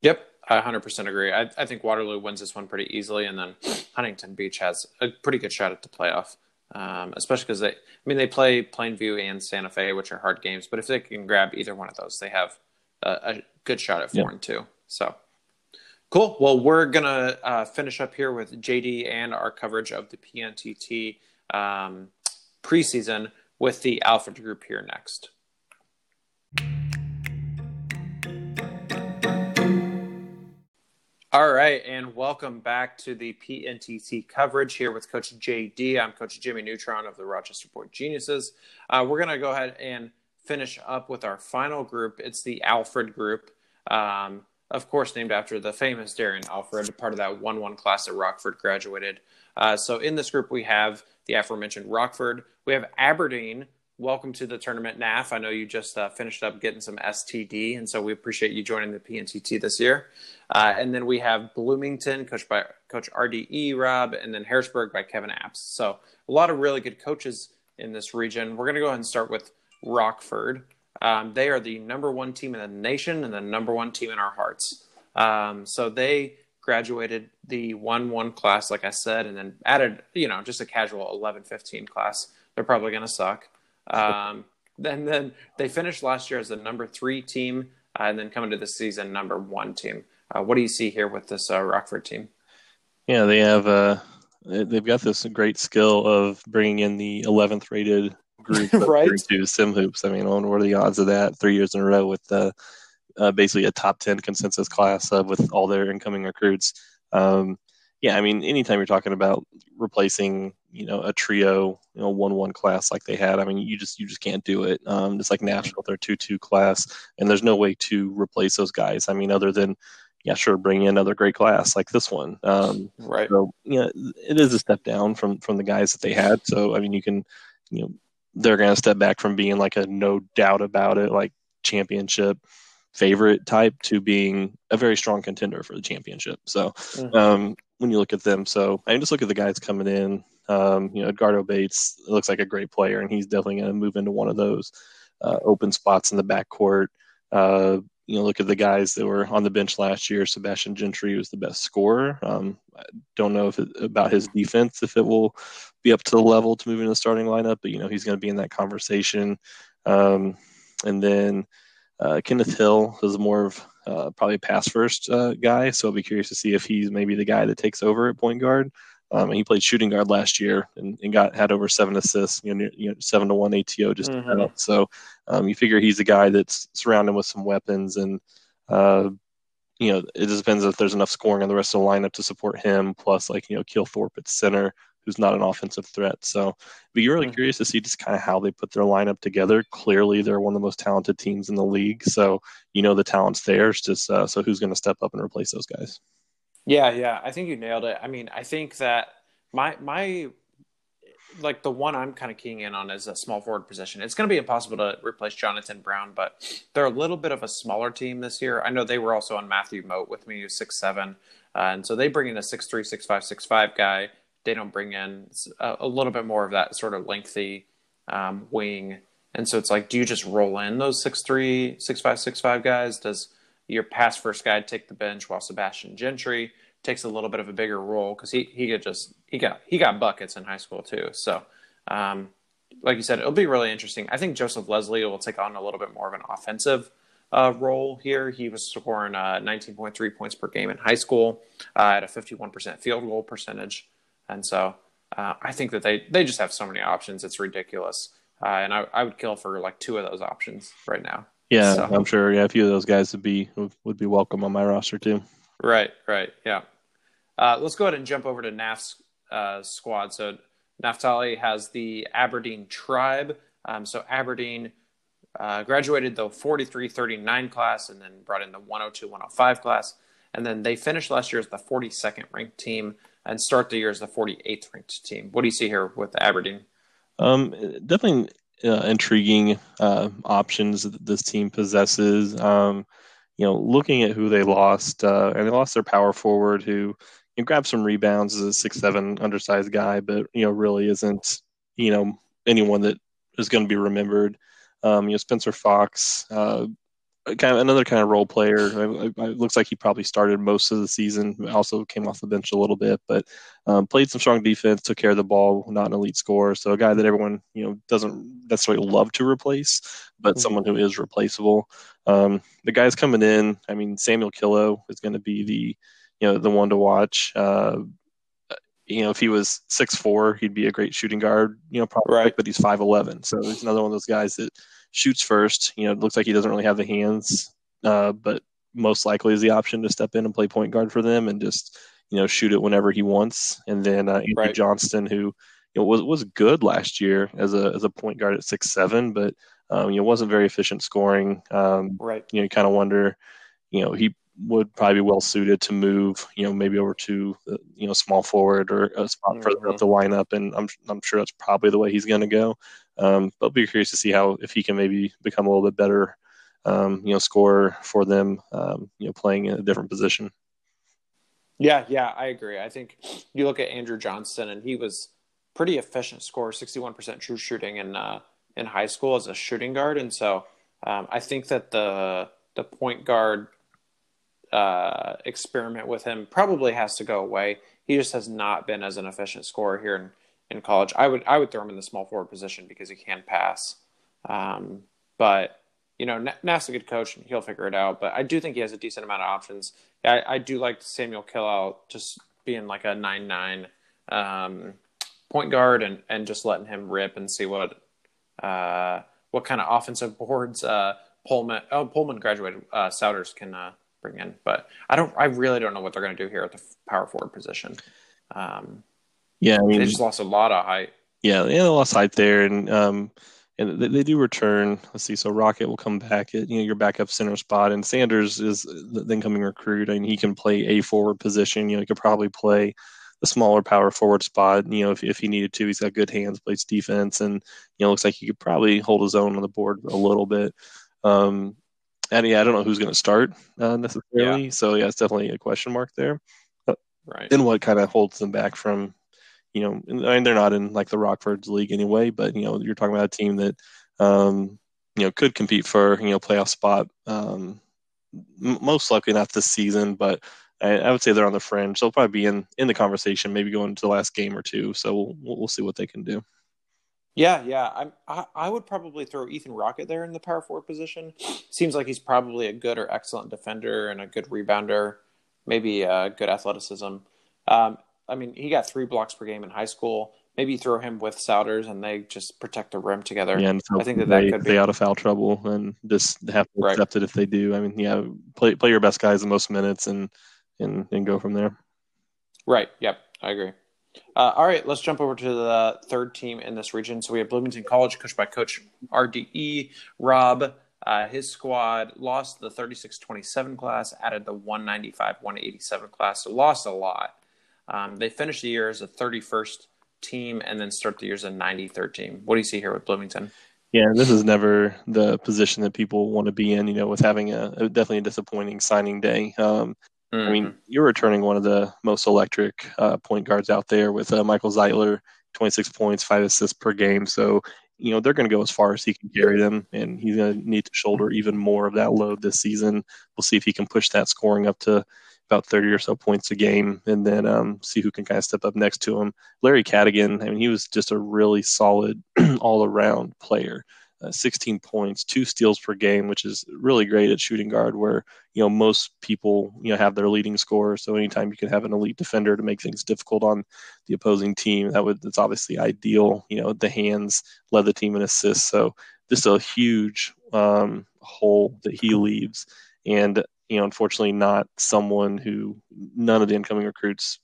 Yep, I 100% agree. I, I think Waterloo wins this one pretty easily, and then Huntington Beach has a pretty good shot at the playoff um, especially because they, I mean, they play Plainview and Santa Fe, which are hard games. But if they can grab either one of those, they have a, a good shot at four and two. So cool. Well, we're gonna uh, finish up here with JD and our coverage of the PNTT um, preseason with the Alfred Group here next. All right, and welcome back to the PNTT coverage here with Coach JD. I'm Coach Jimmy Neutron of the Rochester Boy Geniuses. Uh, we're going to go ahead and finish up with our final group. It's the Alfred group, um, of course, named after the famous Darian Alfred, part of that 1 1 class that Rockford graduated. Uh, so in this group, we have the aforementioned Rockford, we have Aberdeen, welcome to the tournament, NAF. I know you just uh, finished up getting some STD, and so we appreciate you joining the PNTT this year. Uh, and then we have Bloomington, coached by Coach RDE Rob, and then Harrisburg by Kevin Apps. So a lot of really good coaches in this region. We're going to go ahead and start with Rockford. Um, they are the number one team in the nation and the number one team in our hearts. Um, so they graduated the 1 1 class, like I said, and then added, you know, just a casual 11 15 class. They're probably going to suck. Um, and then they finished last year as the number three team, uh, and then coming to this season, number one team. Uh, what do you see here with this uh, Rockford team? Yeah, they have uh, they've got this great skill of bringing in the 11th rated group (laughs) right. to sim hoops. I mean, what are the odds of that three years in a row with uh, uh, basically a top 10 consensus class uh, with all their incoming recruits? Um, yeah, I mean, anytime you're talking about replacing, you know, a trio, you know, one-one class like they had, I mean, you just you just can't do it. Um, just like Nashville, their two-two class, and there's no way to replace those guys. I mean, other than yeah, sure, bring in another great class like this one. Um, right. So yeah, it is a step down from from the guys that they had. So I mean, you can, you know, they're going to step back from being like a no doubt about it, like championship favorite type to being a very strong contender for the championship. So mm-hmm. um, when you look at them, so I mean, just look at the guys coming in. Um, you know, Edgardo Bates looks like a great player, and he's definitely going to move into one of those uh, open spots in the backcourt. Uh, you know, look at the guys that were on the bench last year. Sebastian Gentry was the best scorer. Um, I don't know if it, about his defense if it will be up to the level to move into the starting lineup, but you know he's going to be in that conversation. Um, and then uh, Kenneth Hill is more of uh, probably a pass first uh, guy, so I'll be curious to see if he's maybe the guy that takes over at point guard. Um, and he played shooting guard last year and, and, got had over seven assists, you know, you know seven to one ATO just mm-hmm. So um, you figure he's a guy that's surrounded with some weapons, and uh, you know it just depends if there's enough scoring on the rest of the lineup to support him. Plus, like you know, Kilthorpe at center, who's not an offensive threat. So, but you're really mm-hmm. curious to see just kind of how they put their lineup together. Clearly, they're one of the most talented teams in the league. So, you know, the talent's there. It's just uh, so who's going to step up and replace those guys? Yeah, yeah, I think you nailed it. I mean, I think that my my like the one I'm kind of keying in on is a small forward position. It's going to be impossible to replace Jonathan Brown, but they're a little bit of a smaller team this year. I know they were also on Matthew Moat with me, who's six seven, uh, and so they bring in a six three, six five, six five guy they don't bring in a, a little bit more of that sort of lengthy um, wing. And so it's like, do you just roll in those six three, six five, six five guys? Does your pass first guy take the bench while Sebastian Gentry takes a little bit of a bigger role because he he could just he got he got buckets in high school too. So um, like you said, it'll be really interesting. I think Joseph Leslie will take on a little bit more of an offensive uh, role here. He was scoring uh, 19.3 points per game in high school uh, at a 51% field goal percentage, and so uh, I think that they they just have so many options. It's ridiculous, uh, and I, I would kill for like two of those options right now. Yeah, so. I'm sure. Yeah, a few of those guys would be would be welcome on my roster too. Right, right, yeah. Uh, let's go ahead and jump over to NAF's squad. So Naftali has the Aberdeen Tribe. Um, so Aberdeen uh, graduated the 43 39 class and then brought in the 102 105 class. And then they finished last year as the 42nd ranked team and start the year as the 48th ranked team. What do you see here with Aberdeen? Um, definitely uh, intriguing uh, options that this team possesses. Um, you know, looking at who they lost, uh, and they lost their power forward who you know, grabbed some rebounds as a six seven undersized guy, but you know, really isn't you know anyone that is going to be remembered. Um, you know, Spencer Fox, uh, kind of another kind of role player. It, it, looks like he probably started most of the season. Also came off the bench a little bit, but um, played some strong defense, took care of the ball. Not an elite scorer, so a guy that everyone you know doesn't necessarily love to replace, but mm-hmm. someone who is replaceable. Um, the guys coming in. I mean, Samuel Killo is going to be the you know the one to watch. Uh, you know, if he was six four, he'd be a great shooting guard. You know, probably, right. but he's five eleven, so he's another one of those guys that shoots first. You know, it looks like he doesn't really have the hands, uh, but most likely is the option to step in and play point guard for them and just you know shoot it whenever he wants. And then uh, Andrew right. Johnston, who you know was was good last year as a as a point guard at six seven, but um, you know wasn't very efficient scoring. Um, right. You know, you kind of wonder. You know, he would probably be well suited to move, you know, maybe over to you know small forward or a spot mm-hmm. further up the lineup, and I'm I'm sure that's probably the way he's going to go. Um, but I'll be curious to see how if he can maybe become a little bit better, um, you know, scorer for them, um, you know, playing in a different position. Yeah, yeah, I agree. I think you look at Andrew Johnson, and he was pretty efficient scorer, 61% true shooting in uh, in high school as a shooting guard, and so um, I think that the the point guard uh, experiment with him probably has to go away. He just has not been as an efficient scorer here in, in college. I would I would throw him in the small forward position because he can pass. Um, but you know, Naft's a good coach and he'll figure it out. But I do think he has a decent amount of options. I, I do like Samuel Killo just being like a nine nine um, point guard and, and just letting him rip and see what uh, what kind of offensive (laughs) boards uh, Pullman oh Pullman graduated uh, Souders can uh, bring in. But I don't. I really don't know what they're going to do here at the power forward position. Um, yeah, I mean, they just lost a lot of height. Yeah, yeah, they lost height there, and um, and they, they, do return. Let's see. So Rocket will come back at you know your backup center spot, and Sanders is the incoming recruit, and he can play a forward position. You know, he could probably play the smaller power forward spot. You know, if if he needed to, he's got good hands, plays defense, and you know, looks like he could probably hold his own on the board a little bit. Um, and yeah, I don't know who's going to start uh, necessarily. Yeah. So yeah, it's definitely a question mark there. right. And what kind of holds them back from, you know, I mean, they're not in like the Rockfords league anyway, but you know, you're talking about a team that, um, you know, could compete for you know playoff spot. Um, m- most likely not this season, but I, I, would say they're on the fringe. They'll probably be in in the conversation, maybe going to the last game or two. So we'll, we'll see what they can do. Yeah, yeah. I'm, I I would probably throw Ethan Rocket there in the power forward position. Seems like he's probably a good or excellent defender and a good rebounder, maybe a good athleticism. Um, I mean, he got three blocks per game in high school. Maybe throw him with Souders and they just protect the rim together. Yeah, and so I think that they, that could be out of foul trouble and just have to right. accept it if they do. I mean, yeah, play play your best guys the most minutes and and and go from there. Right. Yep. I agree. Uh, all right, let's jump over to the third team in this region. So we have Bloomington College, coached by Coach RDE Rob. Uh, his squad lost the 36 27 class, added the 195 187 class, so lost a lot. Um, they finished the year as a 31st team and then start the year as a 93rd team. What do you see here with Bloomington? Yeah, this is never the position that people want to be in, you know, with having a, a definitely a disappointing signing day. Um, Mm-hmm. I mean, mm-hmm. you're returning one of the most electric uh, point guards out there with uh, Michael Zeitler, 26 points, five assists per game. So, you know, they're going to go as far as he can carry them, and he's going to need to shoulder even more of that load this season. We'll see if he can push that scoring up to about 30 or so points a game, and then um, see who can kind of step up next to him. Larry Cadogan, I mean, he was just a really solid (clears throat) all around player. Uh, 16 points, two steals per game, which is really great at shooting guard, where you know most people you know have their leading scorer. So anytime you can have an elite defender to make things difficult on the opposing team, that would that's obviously ideal. You know, the hands led the team in assists, so just a huge um, hole that he leaves. And you know, unfortunately, not someone who none of the incoming recruits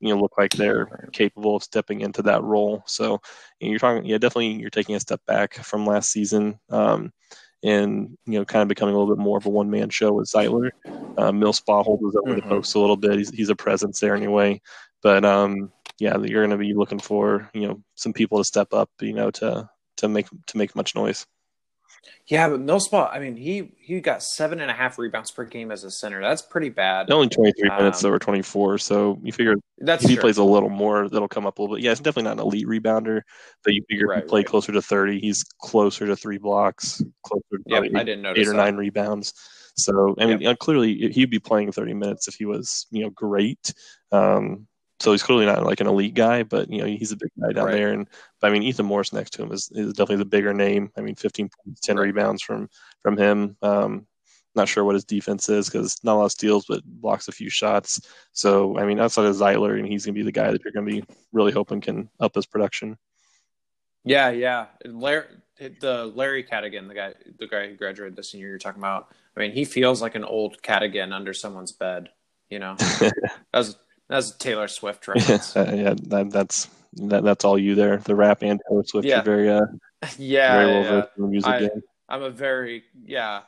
you know look like they're capable of stepping into that role. So you know, you're talking, yeah, definitely you're taking a step back from last season. Um, and you know, kind of becoming a little bit more of a one man show with Zeitler. Uh, Millspaw holds over mm-hmm. the post a little bit. He's, he's a presence there anyway. But um, yeah, you're going to be looking for you know some people to step up, you know, to to make to make much noise. Yeah, but Millspaw, I mean, he he got seven and a half rebounds per game as a center. That's pretty bad. Only twenty three um, minutes over twenty four, so you figure that's if he true. plays a little more, that'll come up a little bit. Yeah, it's definitely not an elite rebounder, but you figure right, if he play right. closer to thirty, he's closer to three blocks, closer to yep, eight, I didn't notice eight or that. nine rebounds. So I mean, yep. clearly he'd be playing thirty minutes if he was you know great. Um, so he's clearly not like an elite guy, but you know he's a big guy down right. there. And but, I mean Ethan Morris next to him is, is definitely the bigger name. I mean, 15 points, 10 right. rebounds from from him. Um, not sure what his defense is because not a lot of steals, but blocks a few shots. So I mean, outside of Zeitler, and he's gonna be the guy that you're gonna be really hoping can up his production. Yeah, yeah. Larry, the Larry Cadogan, the guy, the guy who graduated this year, you're talking about. I mean, he feels like an old cardigan under someone's bed. You know, (laughs) that was that's Taylor Swift (laughs) reference. Uh, yeah, that, that's that, that's all you there. The rap and Taylor Swift yeah. are very uh (laughs) yeah, very well versed in the music I, game. I'm a very yeah.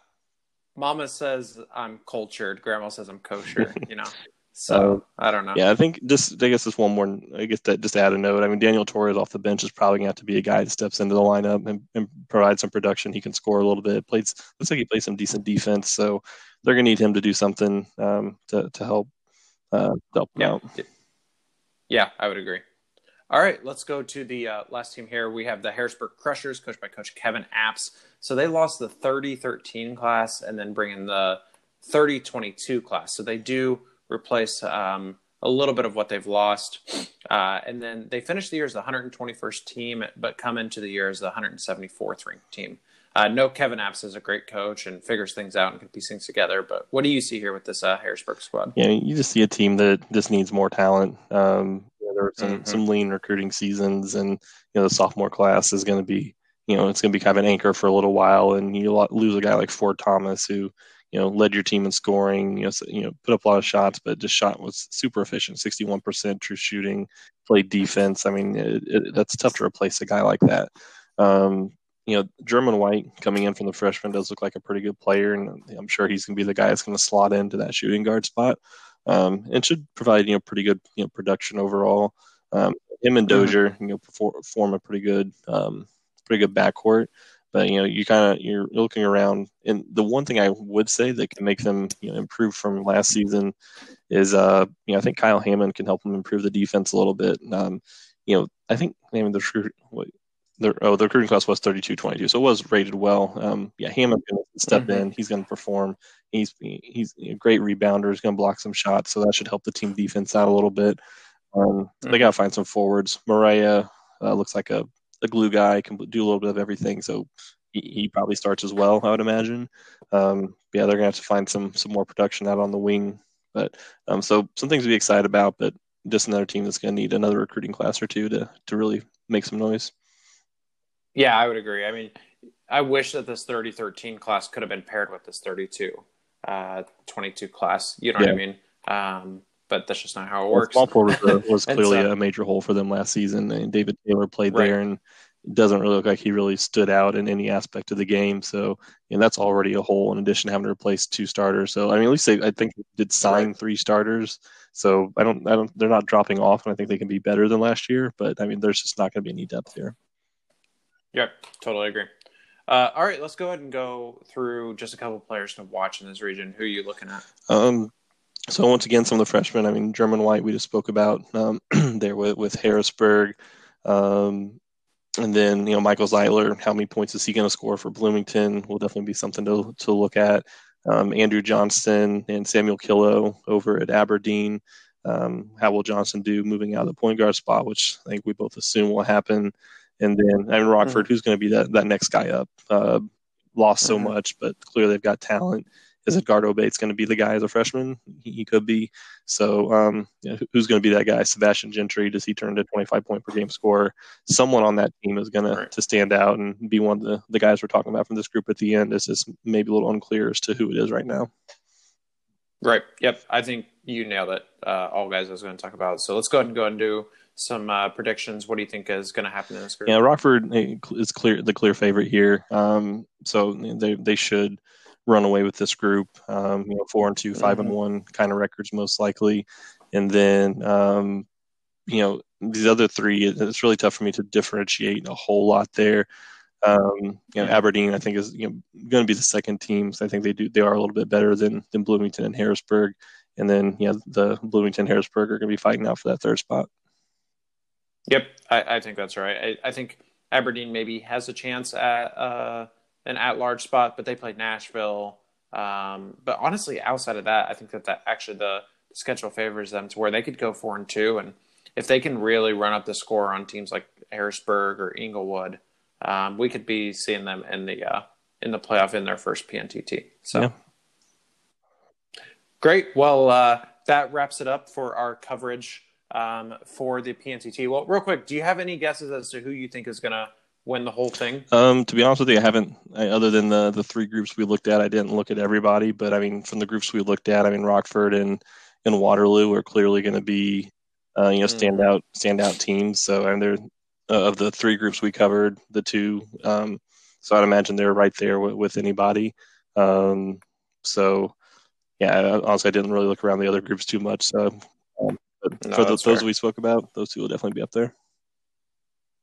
Mama says I'm cultured. Grandma says I'm kosher. (laughs) You know. So uh, I don't know. Yeah, I think just I guess just one more. I guess that just add a note. I mean, Daniel Torres off the bench is probably going to have to be a guy that steps into the lineup and, and provide some production. He can score a little bit. Plays looks like he plays some decent defense. So they're going to need him to do something um, to to help uh, help yeah. out. Yeah, I would agree. All right, let's go to the uh, last team here. We have the Harrisburg Crushers, coached by Coach Kevin Apps. So they lost the 30 13 class and then bring in the 30 22 class. So they do replace um, a little bit of what they've lost. Uh, and then they finish the year as the 121st team, but come into the year as the 174th ranked team. Uh, no, Kevin Apps is a great coach and figures things out and can piece things together. But what do you see here with this uh, Harrisburg squad? Yeah, you just see a team that just needs more talent. Um, there were some, mm-hmm. some lean recruiting seasons, and you know the sophomore class is going to be, you know, it's going to be kind of an anchor for a little while, and you lose a guy like Ford Thomas who, you know, led your team in scoring, you know, so, you know, put up a lot of shots, but just shot was super efficient, sixty one percent true shooting, played defense. I mean, it, it, that's tough to replace a guy like that. Um, you know, German White coming in from the freshman does look like a pretty good player, and I'm sure he's going to be the guy that's going to slot into that shooting guard spot um, and should provide you know pretty good you know production overall. Um, him and mm-hmm. Dozier you know perform, form a pretty good um, pretty good backcourt. But you know you kind of you're looking around, and the one thing I would say that can make them you know improve from last season is uh you know I think Kyle Hammond can help them improve the defense a little bit. Um, you know I think I mean the the oh the recruiting class was 32-22, so it was rated well. Um, yeah, Hammond's going to step mm-hmm. in. He's going to perform. He's he's a great rebounder. He's going to block some shots, so that should help the team defense out a little bit. Um, mm-hmm. They got to find some forwards. Mariah uh, looks like a, a glue guy, can do a little bit of everything, so he, he probably starts as well. I would imagine. Um, yeah, they're going to have to find some some more production out on the wing. But um, so some things to be excited about, but just another team that's going to need another recruiting class or two to to really make some noise. Yeah, I would agree. I mean, I wish that this 3013 class could have been paired with this 32 uh, 22 class. You know yeah. what I mean? Um, but that's just not how it works. Well, small was (laughs) clearly so, a major hole for them last season, and David Taylor played right. there, and it doesn't really look like he really stood out in any aspect of the game. So, and that's already a hole in addition to having to replace two starters. So, I mean, at least they, I think, they did sign right. three starters. So, I don't, I don't, they're not dropping off, and I think they can be better than last year. But I mean, there's just not going to be any depth here. Yep, totally agree. Uh, all right, let's go ahead and go through just a couple players to watch in this region. Who are you looking at? Um, so once again, some of the freshmen. I mean, German White we just spoke about um, (clears throat) there with, with Harrisburg, um, and then you know Michael Zeitler. How many points is he going to score for Bloomington? Will definitely be something to to look at. um, Andrew Johnston and Samuel Killo over at Aberdeen. Um, how will Johnson do moving out of the point guard spot, which I think we both assume will happen. And then I mean Rockford, mm-hmm. who's going to be that that next guy up? Uh, lost so mm-hmm. much, but clearly they've got talent. Is Edgardo Bates going to be the guy as a freshman? He, he could be. So, um, you know, who's going to be that guy? Sebastian Gentry? Does he turn to 25 point per game scorer? Someone on that team is going right. to stand out and be one of the, the guys we're talking about from this group at the end. Is just maybe a little unclear as to who it is right now. Right. Yep. I think you nailed it. Uh, all guys I was going to talk about. So let's go ahead and go and do some uh, predictions. What do you think is going to happen in this group? Yeah, Rockford is clear the clear favorite here. Um, so they they should run away with this group. Um, you know, four and 2 5 mm-hmm. and one kind of records most likely, and then um, you know these other three. It's really tough for me to differentiate a whole lot there. Um, you know, Aberdeen, I think is you know going to be the second team. So I think they do they are a little bit better than than Bloomington and Harrisburg, and then yeah, the Bloomington Harrisburg are going to be fighting out for that third spot. Yep, I, I think that's right. I, I, think Aberdeen maybe has a chance at uh, an at-large spot, but they played Nashville. Um, but honestly, outside of that, I think that that actually the, the schedule favors them to where they could go four and two, and if they can really run up the score on teams like Harrisburg or Englewood, um, we could be seeing them in the uh, in the playoff in their first PNTT. So yeah. great. Well, uh, that wraps it up for our coverage um, for the PNTT. Well, real quick, do you have any guesses as to who you think is going to win the whole thing? Um, to be honest with you, I haven't. I, other than the the three groups we looked at, I didn't look at everybody. But I mean, from the groups we looked at, I mean, Rockford and and Waterloo are clearly going to be, uh, you know, mm. standout standout teams. So and they're uh, of the three groups we covered, the two. Um, so I'd imagine they're right there with, with anybody. Um, so yeah, honestly, I didn't really look around the other groups too much. So no, for the, those fair. we spoke about, those two will definitely be up there.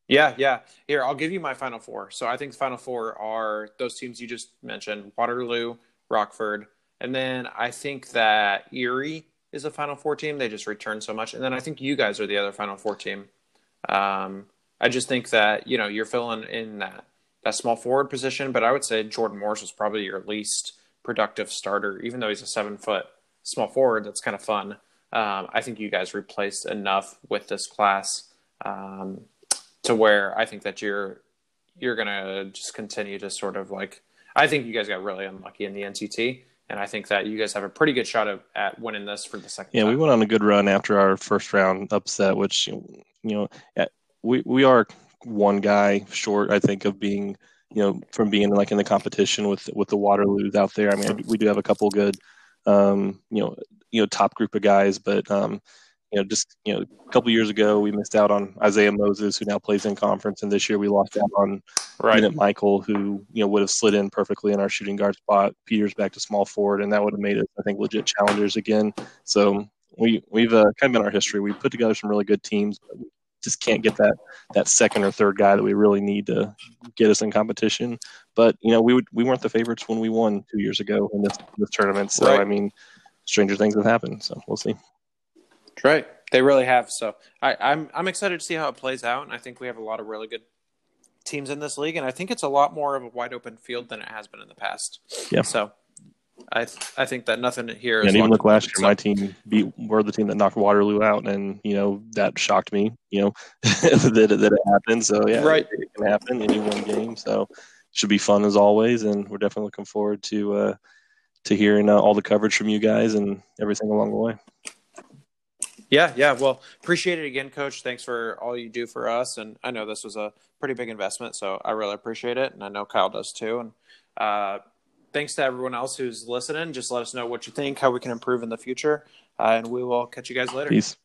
Yeah, yeah. Here, I'll give you my final four. So I think the final four are those teams you just mentioned Waterloo, Rockford. And then I think that Erie is a final four team. They just returned so much. And then I think you guys are the other final four team. Um, I just think that, you know, you're filling in that, that small forward position, but I would say Jordan Morris was probably your least productive starter, even though he's a seven foot small forward. That's kind of fun. Um, I think you guys replaced enough with this class. Um, to where I think that you're you're gonna just continue to sort of like I think you guys got really unlucky in the NTT, and I think that you guys have a pretty good shot of, at winning this for the second. Yeah, time. we went on a good run after our first round upset, which you know we we are one guy short, I think, of being you know from being like in the competition with with the Waterloos out there. I mean, we do have a couple good um, you know you know top group of guys, but um, you know, just you know, a couple years ago we missed out on Isaiah Moses, who now plays in conference, and this year we lost out on right. Bennett Michael, who you know would have slid in perfectly in our shooting guard spot. Peters back to small forward, and that would have made us, I think, legit challengers again. So we we've uh, kind of been our history. We put together some really good teams, but we just can't get that that second or third guy that we really need to get us in competition. But you know, we would we weren't the favorites when we won two years ago in this this tournament. So right. I mean, stranger things have happened. So we'll see. Right. They really have. So I, I'm I'm excited to see how it plays out, and I think we have a lot of really good teams in this league, and I think it's a lot more of a wide open field than it has been in the past. Yeah. So I th- I think that nothing here. Yeah, and even look last year, my team beat were the team that knocked Waterloo out, and you know that shocked me. You know (laughs) that that it happened. So yeah, right, it, it can happen any one game. So it should be fun as always, and we're definitely looking forward to uh, to hearing uh, all the coverage from you guys and everything along the way. Yeah, yeah. Well, appreciate it again, Coach. Thanks for all you do for us. And I know this was a pretty big investment, so I really appreciate it. And I know Kyle does too. And uh, thanks to everyone else who's listening. Just let us know what you think, how we can improve in the future. Uh, and we will catch you guys later. Peace.